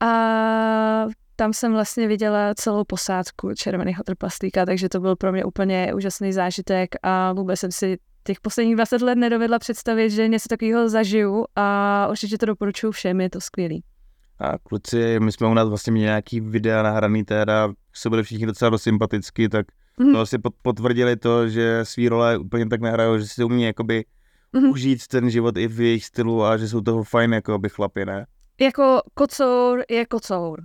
a tam jsem vlastně viděla celou posádku Červeného trpaslíka, takže to byl pro mě úplně úžasný zážitek a vůbec jsem si těch posledních 20 let nedovedla představit, že něco takového zažiju a určitě to doporučuju všem, je to skvělý. A kluci, my jsme u nás vlastně měli nějaký videa nahraný teda, se byli všichni docela dost sympaticky, tak mm-hmm. to asi potvrdili to, že svý role úplně tak nehrajou, že si umí jakoby mm-hmm. užít ten život i v jejich stylu a že jsou toho fajn jakoby chlapi, ne? Jako kocour je kocour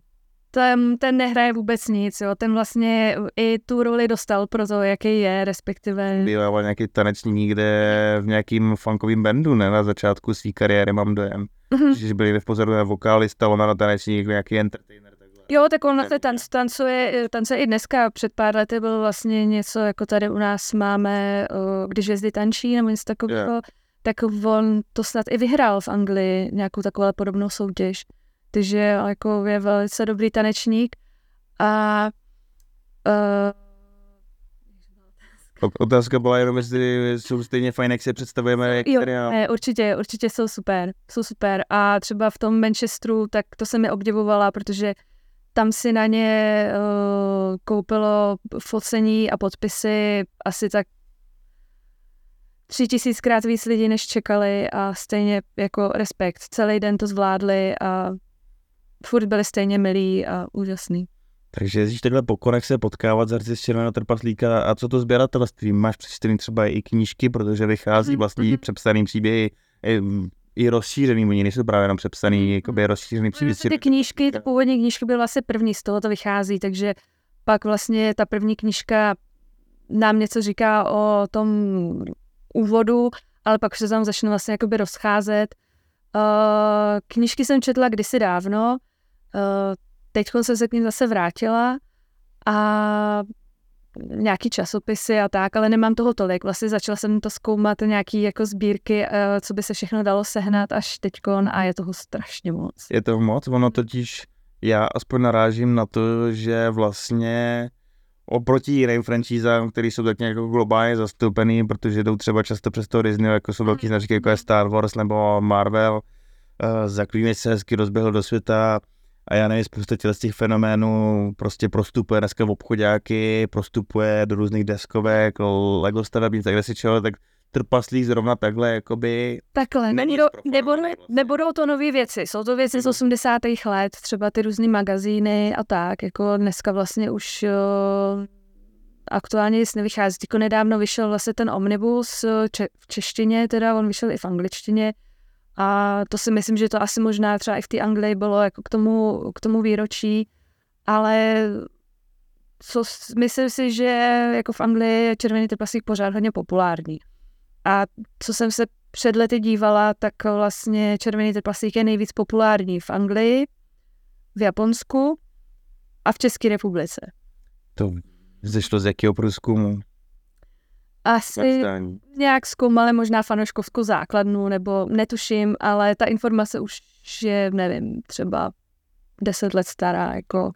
ten, ten nehraje vůbec nic, jo. Ten vlastně i tu roli dostal pro to, jaký je, respektive... Byl nějaký tanečník někde v nějakým funkovým bandu, ne? Na začátku své kariéry mám dojem. mm-hmm. že byli v pozoru na vokálista, ona na tanečník, nějaký entertainer. Takhle. Jo, tak on vlastně tanc, tancuje, tancuje i dneska. Před pár lety byl vlastně něco, jako tady u nás máme, když hvězdy tančí nebo něco takového. Yeah tak on to snad i vyhrál v Anglii, nějakou takovou podobnou soutěž. Takže jako je velice dobrý tanečník. A uh, Otázka byla jenom, jestli jsou stejně fajn, jak si představujeme jak jo, ne, určitě, určitě jsou super, jsou super. A třeba v tom Manchesteru, tak to jsem mi obdivovala, protože tam si na ně uh, koupilo focení a podpisy asi tak tři tisíckrát víc lidí, než čekali a stejně jako respekt. Celý den to zvládli a furt byli stejně milí a úžasný. Takže jezdíš takhle po konech se potkávat s artisty Červeného trpaslíka a co to sběratelství? Máš přečtený třeba i knížky, protože vychází mhm, vlastně mm-hmm. přepsaný příběhy i, i rozšířený, oni nejsou právě jenom přepsaný, jakoby rozšířený příběhy. Ty knížky, ty původní knížky byly vlastně první, z toho to vychází, takže pak vlastně ta první knížka nám něco říká o tom úvodu, ale pak se tam začne vlastně jakoby rozcházet. Uh, knížky jsem četla kdysi dávno, teď jsem se k ním zase vrátila a nějaký časopisy a tak, ale nemám toho tolik. Vlastně začala jsem to zkoumat nějaký jako sbírky, uh, co by se všechno dalo sehnat až teďkon a je toho strašně moc. Je to moc, ono totiž, já aspoň narážím na to, že vlastně oproti jiným franšízám, které jsou tak nějak globálně zastoupený, protože jdou třeba často přes toho Disney, jako jsou velký mhm. značky, jako je Star Wars nebo Marvel, uh, zaklíneč se hezky rozběhl do světa a já nevím, spousta těch, těch fenoménů prostě prostupuje dneska v obchodáky, prostupuje do různých deskovek, Lego stavebnic, tak si čeho, tak trpaslík zrovna takhle, jakoby... Takhle, není to, nebudou, nebudou to nové věci, jsou to věci z 80. Mhm. let, třeba ty různé magazíny a tak, jako dneska vlastně už uh, aktuálně nic nevychází. Jako nedávno vyšel vlastně ten Omnibus če- v češtině, teda on vyšel i v angličtině a to si myslím, že to asi možná třeba i v té Anglii bylo jako k tomu, k tomu výročí, ale co, myslím si, že jako v Anglii je červený trpaslík pořád hodně populární. A co jsem se před lety dívala, tak vlastně červený trpaslík je nejvíc populární v Anglii, v Japonsku a v České republice. To zešlo z jakého průzkumu? Asi nějak zkoumali možná fanoškovskou základnu, nebo netuším, ale ta informace už je, nevím, třeba deset let stará, jako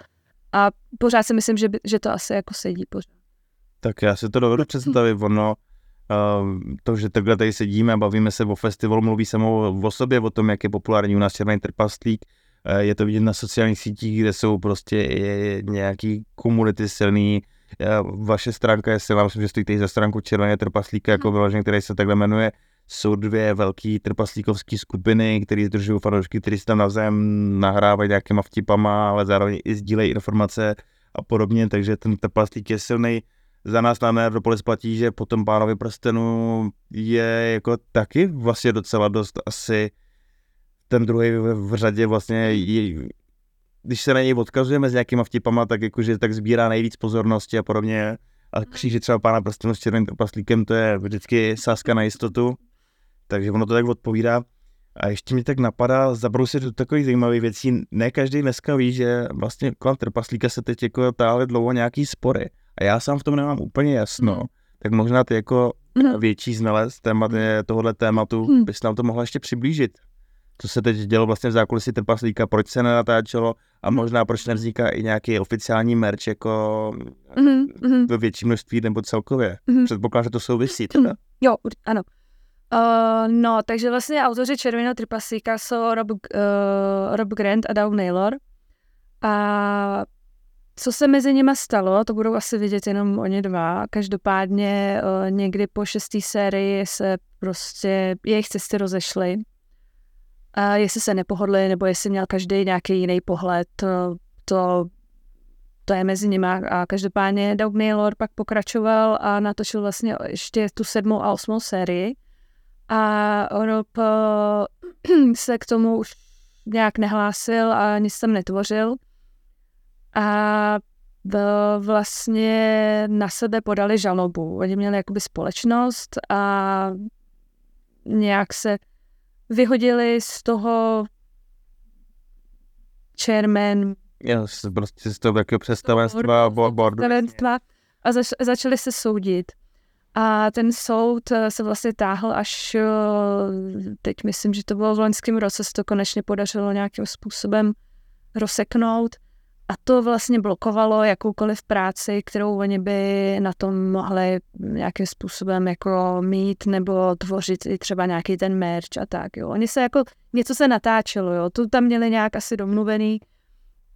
a pořád si myslím, že, by, že to asi jako sedí pořád. Tak já si to dovedu <laughs> představit, ono Ehm, to, že takhle tady sedíme a bavíme se o festivalu, mluví samo o sobě, o tom, jak je populární u nás Červený trpaslík. Eh, je to vidět na sociálních sítích, kde jsou prostě nějaký komunity silný. Vaše stránka je silná, myslím, že stojíte za stránku Červené trpaslíka, jako mhm. vyložený, který se takhle jmenuje. Jsou dvě velké trpaslíkovské skupiny, které združují fanoušky, které se tam navzájem nahrávají nějakýma vtipama, ale zároveň i sdílejí informace a podobně, takže ten trpaslík je silný za nás na Nerdopolis platí, že po tom pánovi prstenu je jako taky vlastně docela dost asi ten druhý v, v řadě vlastně, je, když se na něj odkazujeme s nějakýma vtipama, tak jakože tak sbírá nejvíc pozornosti a podobně. A mhm. kříži třeba pána prstenu s černým trpaslíkem, to je vždycky sáska na jistotu. Takže ono to tak odpovídá. A ještě mi tak napadá zabrousit do takových zajímavých věcí. Ne každý dneska ví, že vlastně kolem trpaslíka se teď jako táhly dlouho nějaký spory a já sám v tom nemám úplně jasno, mm. tak možná ty jako mm. větší znalec témat, tohohle tématu bys nám to mohla ještě přiblížit. Co se teď dělo vlastně v zákulisí trpaslíka, proč se nenatáčelo a mhm. možná proč nevzniká i nějaký oficiální merch jako mm. ve větší množství nebo celkově. Mm. Předpokládám, že to souvisí teda. Jo, ano. Uh, no, takže vlastně autoři Červeného trpaslíka jsou Rob, uh, Rob Grant a Doug Naylor. A co se mezi nimi stalo, to budou asi vidět jenom oni dva. Každopádně uh, někdy po šestý sérii se prostě jejich cesty rozešly. A jestli se nepohodli, nebo jestli měl každý nějaký jiný pohled, to, to, to je mezi nimi. A každopádně Doug Naylor pak pokračoval a natočil vlastně ještě tu sedmou a osmou sérii. A Rob uh, <clears throat> se k tomu už nějak nehlásil a nic tam netvořil a vlastně na sebe podali žalobu. Oni měli jakoby společnost a nějak se vyhodili z toho chairman Jo, z- prostě z toho jakého představenstva, bo- boardu. a zač- začali se soudit. A ten soud eh, se vlastně táhl až, eh, teď myslím, že to bylo v loňském roce, se to konečně podařilo nějakým způsobem rozseknout. A to vlastně blokovalo jakoukoliv práci, kterou oni by na tom mohli nějakým způsobem jako mít nebo tvořit i třeba nějaký ten merch a tak. Jo. Oni se jako, něco se natáčelo, jo. to tam měli nějak asi domluvený,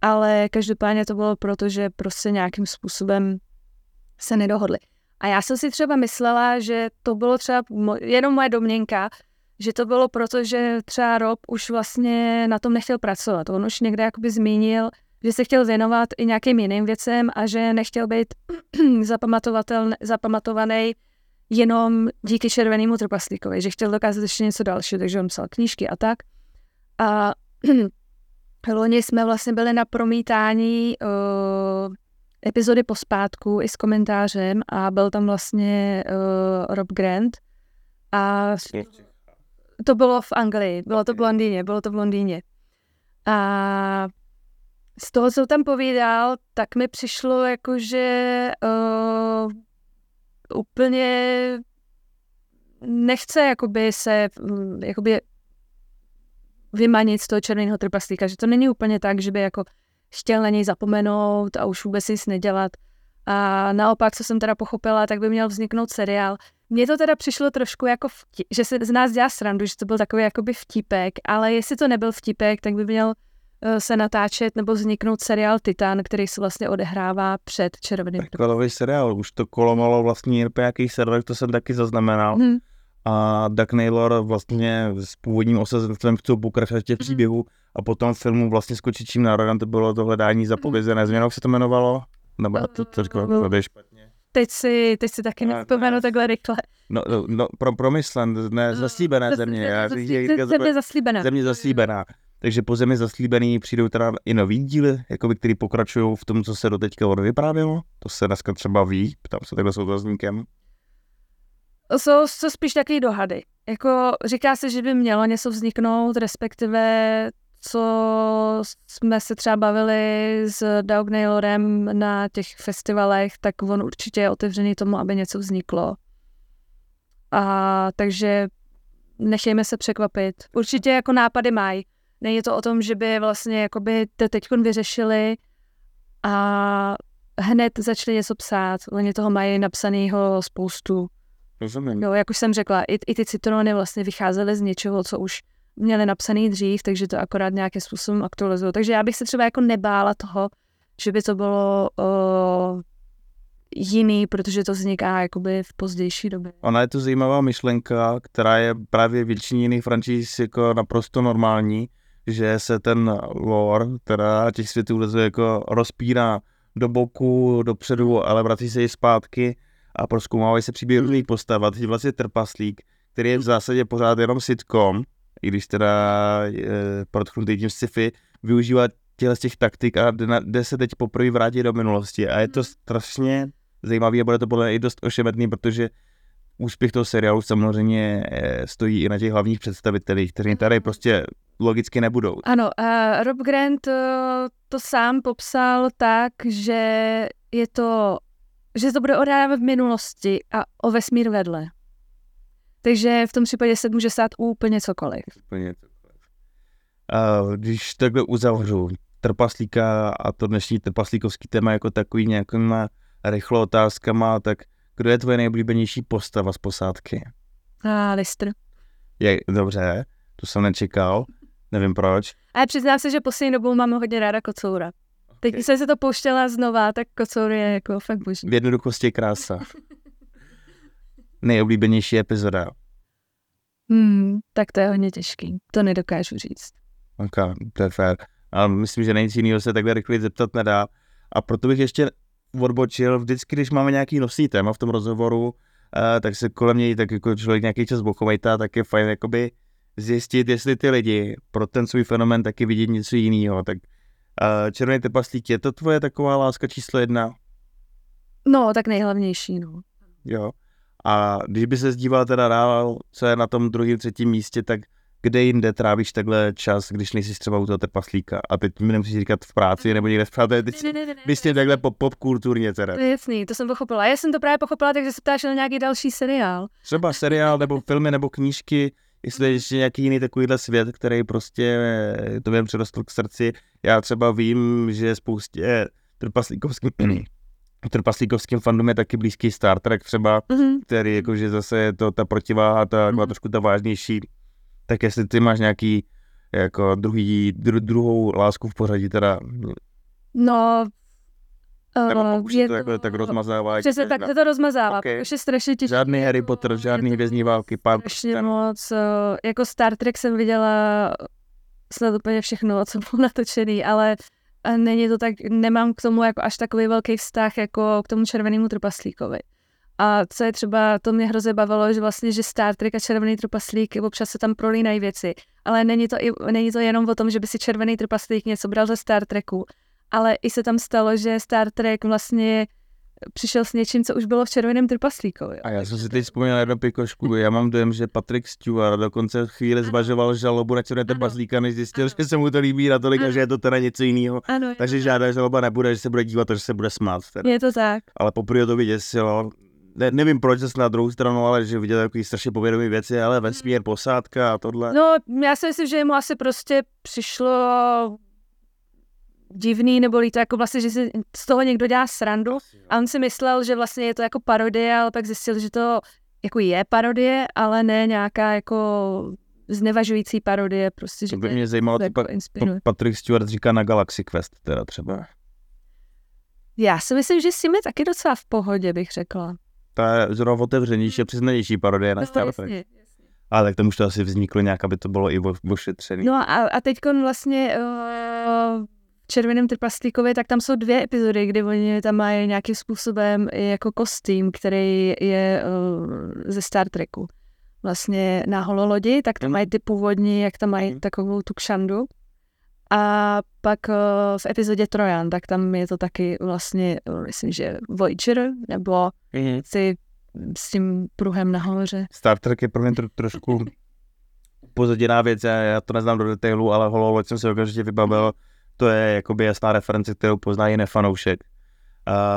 ale každopádně to bylo proto, že prostě nějakým způsobem se nedohodli. A já jsem si třeba myslela, že to bylo třeba jenom moje domněnka, že to bylo proto, že třeba Rob už vlastně na tom nechtěl pracovat. On už někde jakoby zmínil, že se chtěl věnovat i nějakým jiným věcem a že nechtěl být <clears throat> zapamatovaný jenom díky červenému trpaslíkovi, že chtěl dokázat ještě něco dalšího, takže on psal knížky a tak. A <clears throat> loni jsme vlastně byli na promítání uh, epizody pospátku i s komentářem a byl tam vlastně uh, Rob Grant a to bylo v Anglii, bylo to v Londýně, bylo to v Londýně. A z toho, co tam povídal, tak mi přišlo jako, že uh, úplně nechce jakoby se mm, jakoby vymanit z toho červeného trpaslíka, že to není úplně tak, že by jako chtěl na něj zapomenout a už vůbec nic nedělat. A naopak, co jsem teda pochopila, tak by měl vzniknout seriál. Mně to teda přišlo trošku jako, vtip, že se z nás dělá srandu, že to byl takový jakoby vtipek, ale jestli to nebyl vtipek, tak by měl eh, se natáčet nebo vzniknout seriál Titan, který se vlastně odehrává před červeným. Prequelový seriál, už to kolomalo vlastně po nějakých serverech, to jsem taky zaznamenal. Hmm. A Doug Naylor vlastně s původním osazenstvem chcou pokračovat těch Mhm. příběhů a potom filmu vlastně skočit čím národem, to bylo to hledání zapovězené změnou, jak se to jmenovalo? Nebo já to, to No. tady špatně. Teď si, teď si taky Ne, nevzpomenu ne. takhle rychle. No, no, no pro, promyslen, ne, zaslíbené země. Země zaslíbená. země zaslíbená. Takže po zemi zaslíbený přijdou teda i nový díly, jakoby, který pokračují v tom, co se doteďka odvyprávělo. To se dneska třeba ví, ptám se takhle s otazníkem. Jsou to spíš taky dohady. Jako říká se, že by mělo něco vzniknout, respektive co jsme se třeba bavili s Doug Naylorem na těch festivalech, tak on určitě je otevřený tomu, aby něco vzniklo. A takže nechejme se překvapit. Určitě jako nápady mají. Není to o tom, že by vlastně jakoby to teď vyřešili a hned začali něco psát. Oni toho mají napsanýho spoustu. Rozumím. Jo, jak už jsem řekla, i, i ty citrony vlastně vycházely z něčeho, co už měli napsaný dřív, takže to akorát nějakým způsobem aktualizují. Takže já bych se třeba jako nebála toho, že by to bylo o, jiný, protože to vzniká jakoby v pozdější době. Ona je to zajímavá myšlenka, která je právě většině jiných franšíz jako naprosto normální, že se ten lore, teda těch světů jako rozpírá do boku, dopředu, ale vrací se i zpátky a proskoumávají se příběhy různých postav. A teď vlastně Trpaslík, který je v zásadě pořád jenom sitcom, i když teda je protchnutý tím sci-fi, využívá těchto z těch taktik a jde, se teď poprvé vrátit do minulosti. A je to strašně zajímavý a bude to podle mě i dost ošemetný, protože úspěch toho seriálu samozřejmě eh, stojí i na těch hlavních představitelích, kteří tady prostě logicky nebudou. Ano, a Rob Grant eh, to sám popsal tak, že je to, že to bude odehrávat v minulosti a o vesmír vedle. Takže v tom případě se může stát úplně cokoliv. Úplně cokoliv. A když takhle uzavřu trpaslíka a to dnešní trpaslíkovský téma jako takový nějakýma rychlo otázkama, tak kdo je tvoje nejoblíbenější postava z posádky? A Lister. Je, dobře, to jsem nečekal, nevím proč. Ale přiznám se, že poslední dobou mám hodně ráda kocoura. Teď, když jsem se to pouštěla znova, tak kocour je jako fakt boží. V jednoduchosti je krása. Nejoblíbenější epizoda. Hmm, tak to je hodně těžký. To nedokážu říct. Ok, to je fér. A myslím, že nic jiného se takhle rychle zeptat nedá. A proto bych ještě odbočil, vždycky, když máme nějaký nosný téma v tom rozhovoru, uh, tak se kolem něj tak jako člověk nějaký čas bochovejtá, tak je fajn jakoby zjistit, jestli ty lidi pro ten svůj fenomen taky vidí něco jiného. Tak uh, Červený trpaslík, je to tvoje taková láska číslo jedna? No, tak nejhlavnější, no. Jo. A když by se zdíval teda dál, co je na tom druhém, třetím místě, tak kde jinde trávíš takhle čas, když nejsi třeba u toho trpaslíka. A teď mi nemusíš říkat v práci nebo někde v práci, teď Ne, ne, ne, ne, myslím takhle pop, pop kulturně teda. To je jasný, to jsem pochopila. Já jsem to právě pochopila, takže se ptáš na nějaký další seriál. Třeba seriál nebo <laughs> filmy nebo knížky, jestli je ještě nějaký jiný takovýhle svět, který prostě eh, to vím předostl k srdci. Já třeba vím, že spoustě trpaslíkovským, <clears throat> trpaslíkovským fandom je taky blízký Star Trek třeba, Mhm. který jakože zase je to ta protiváha, ta Mhm. trošku ta vážnější. Tak jestli ty máš nějaký jako druhý, dru, druhou lásku v pořadí, teda, No, nebo uh, pokud se to jako tak rozmazává. Přesně tak se to rozmazává, Ok. okay. je strašně těžké. Žádný Harry Potter, žádný vězní války, pán Strašně prstenů. moc, uh, jako Star Trek jsem viděla snad úplně všechno, co bylo <laughs> natočený, ale a není to tak, nemám k tomu jako až takový velký vztah jako k tomu červenému trpaslíkovi. A co je třeba, to mě hrozně bavilo, že vlastně, že Star Trek a červený trpaslík, občas se tam prolínají věci, ale není to, i, není to jenom o tom, že by si červený trpaslík něco bral ze Star Treku, ale i se tam stalo, že Star Trek vlastně přišel s něčím, co už bylo v červeném trpaslíkovi. A já jsem si teď vzpomněl na jednu pikošku. Já mám dojem, že Patrick Stewart dokonce chvíli Ano. zvažoval žalobu na černé Ano. bazlíka, než zjistil, Ano. že se mu to líbí natolik, a Ano. že je to teda něco jiného. Takže žádná žaloba nebude, že se bude dívat, že se bude smát. Teda. Je to tak. Ale poprvé to vyděsilo. Ne, nevím proč zase na druhou stranu, ale že viděl takový strašně povědomý věci, ale vesmír, posádka a tohle. No, já si myslím, že mu asi prostě přišlo divný, nebo to jako vlastně, že si z toho někdo dělá srandu. A on si myslel, že vlastně je to jako parodie, ale pak zjistil, že to jako je parodie, ale ne nějaká jako znevažující parodie, prostě, že To by mě zajímalo, to co jako. Pa- Patrick Stewart říká na Galaxy Quest teda třeba. Já si myslím, že s tím je taky docela v pohodě, bych řekla. Ta je zrovna otevřenější a přiznanější parodie na No, Star Trek. jasně. Ale tak tomu už to asi vzniklo nějak, aby to bylo i o- ošetřený. No a, a teď vlastně uh, v Červeném trpaslíkovi, tak tam jsou dvě epizody, kdy oni tam mají nějakým způsobem jako kostým, který je uh, ze Star Treku. Vlastně na hololodi, tak tam Mhm. mají ty původní, jak tam mají Mhm. takovou tu kšandu. A pak uh, v epizodě Trojan, tak tam je to taky vlastně, uh, myslím, že Voyager, nebo Mhm. si s tím pruhem nahoře. Star Trek je pro mě tro, trošku pozaděná věc, já, já to neznám do detailu, ale hololoď jsem si okamžitě vybavil, to je jakoby jasná reference, kterou pozná i nefanoušek.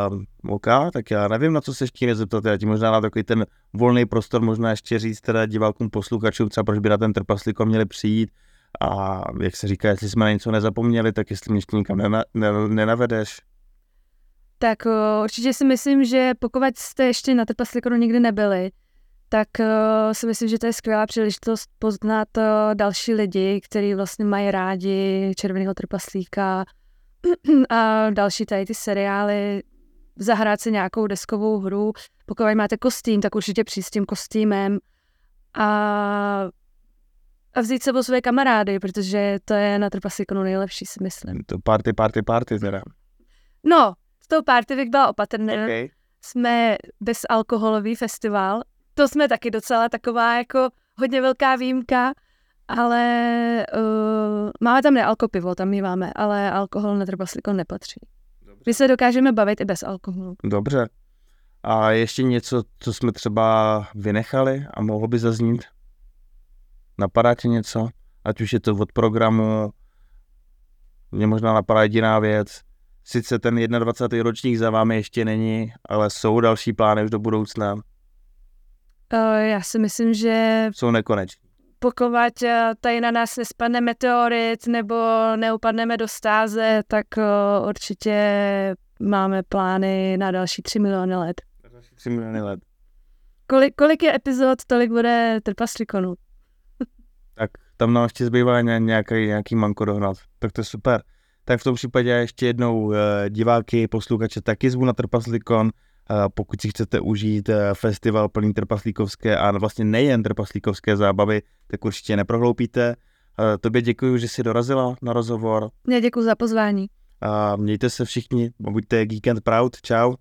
Um, OK, tak já nevím, na co se ještě nezeptat, já ti možná na takový ten volný prostor možná ještě říct teda divákům, posluchačům, třeba proč by na ten trpaslíko měli přijít a jak se říká, jestli jsme na něco nezapomněli, tak jestli mě nikam ne, nenavedeš. Tak uh, určitě si myslím, že pokud jste ještě na Trpaslíkoru nikdy nebyli, tak uh, si myslím, že to je skvělá příležitost poznat uh, další lidi, kteří vlastně mají rádi Červeného trpaslíka <clears throat> a další tady ty seriály, zahrát si nějakou deskovou hru. Pokud máte kostým, tak určitě přijít s tím kostýmem a, a vzít sebou své kamarády, protože to je na Trpaslíkoru nejlepší, si myslím. To party, party, party teda. No, s tou party bych byla opatrná. Okay. jsme bezalkoholový festival. To jsme taky docela taková jako hodně velká výjimka, ale uh, máme tam nealkopivo, tam míváme, ale alkohol na trpaslíko nepatří. My se dokážeme bavit i bez alkoholu. Dobře. A ještě něco, co jsme třeba vynechali a mohlo by zaznít? Napadá ti něco? Ať už je to od programu, mě možná napadá jediná věc. Sice ten 21. ročník za vámi ještě není, ale jsou další plány už do budoucna. Uh, já si myslím, že Jsou nekoneční. pokud eh, tady na nás nespadne meteorit nebo neupadneme do stáze, tak uh, určitě máme plány na další 3 miliony let. 3 miliony let. Kolik, kolik je epizod, tolik bude trpaslíkonů. Tak tam nám ještě zbývá ně- nějaký, nějaký manko dohnat. Tak to je super. Tak v tom případě ještě jednou eh, diváky, posluchače taky zvu na Trpaslikon. Eh, Pokud si chcete užít eh, festival plný trpaslíkovské a vlastně nejen trpaslíkovské zábavy, tak určitě neprohloupíte. Tobě děkuji, že jsi dorazila na rozhovor. Já děkuji za pozvání. A mějte se všichni, buďte geek and proud. Čau.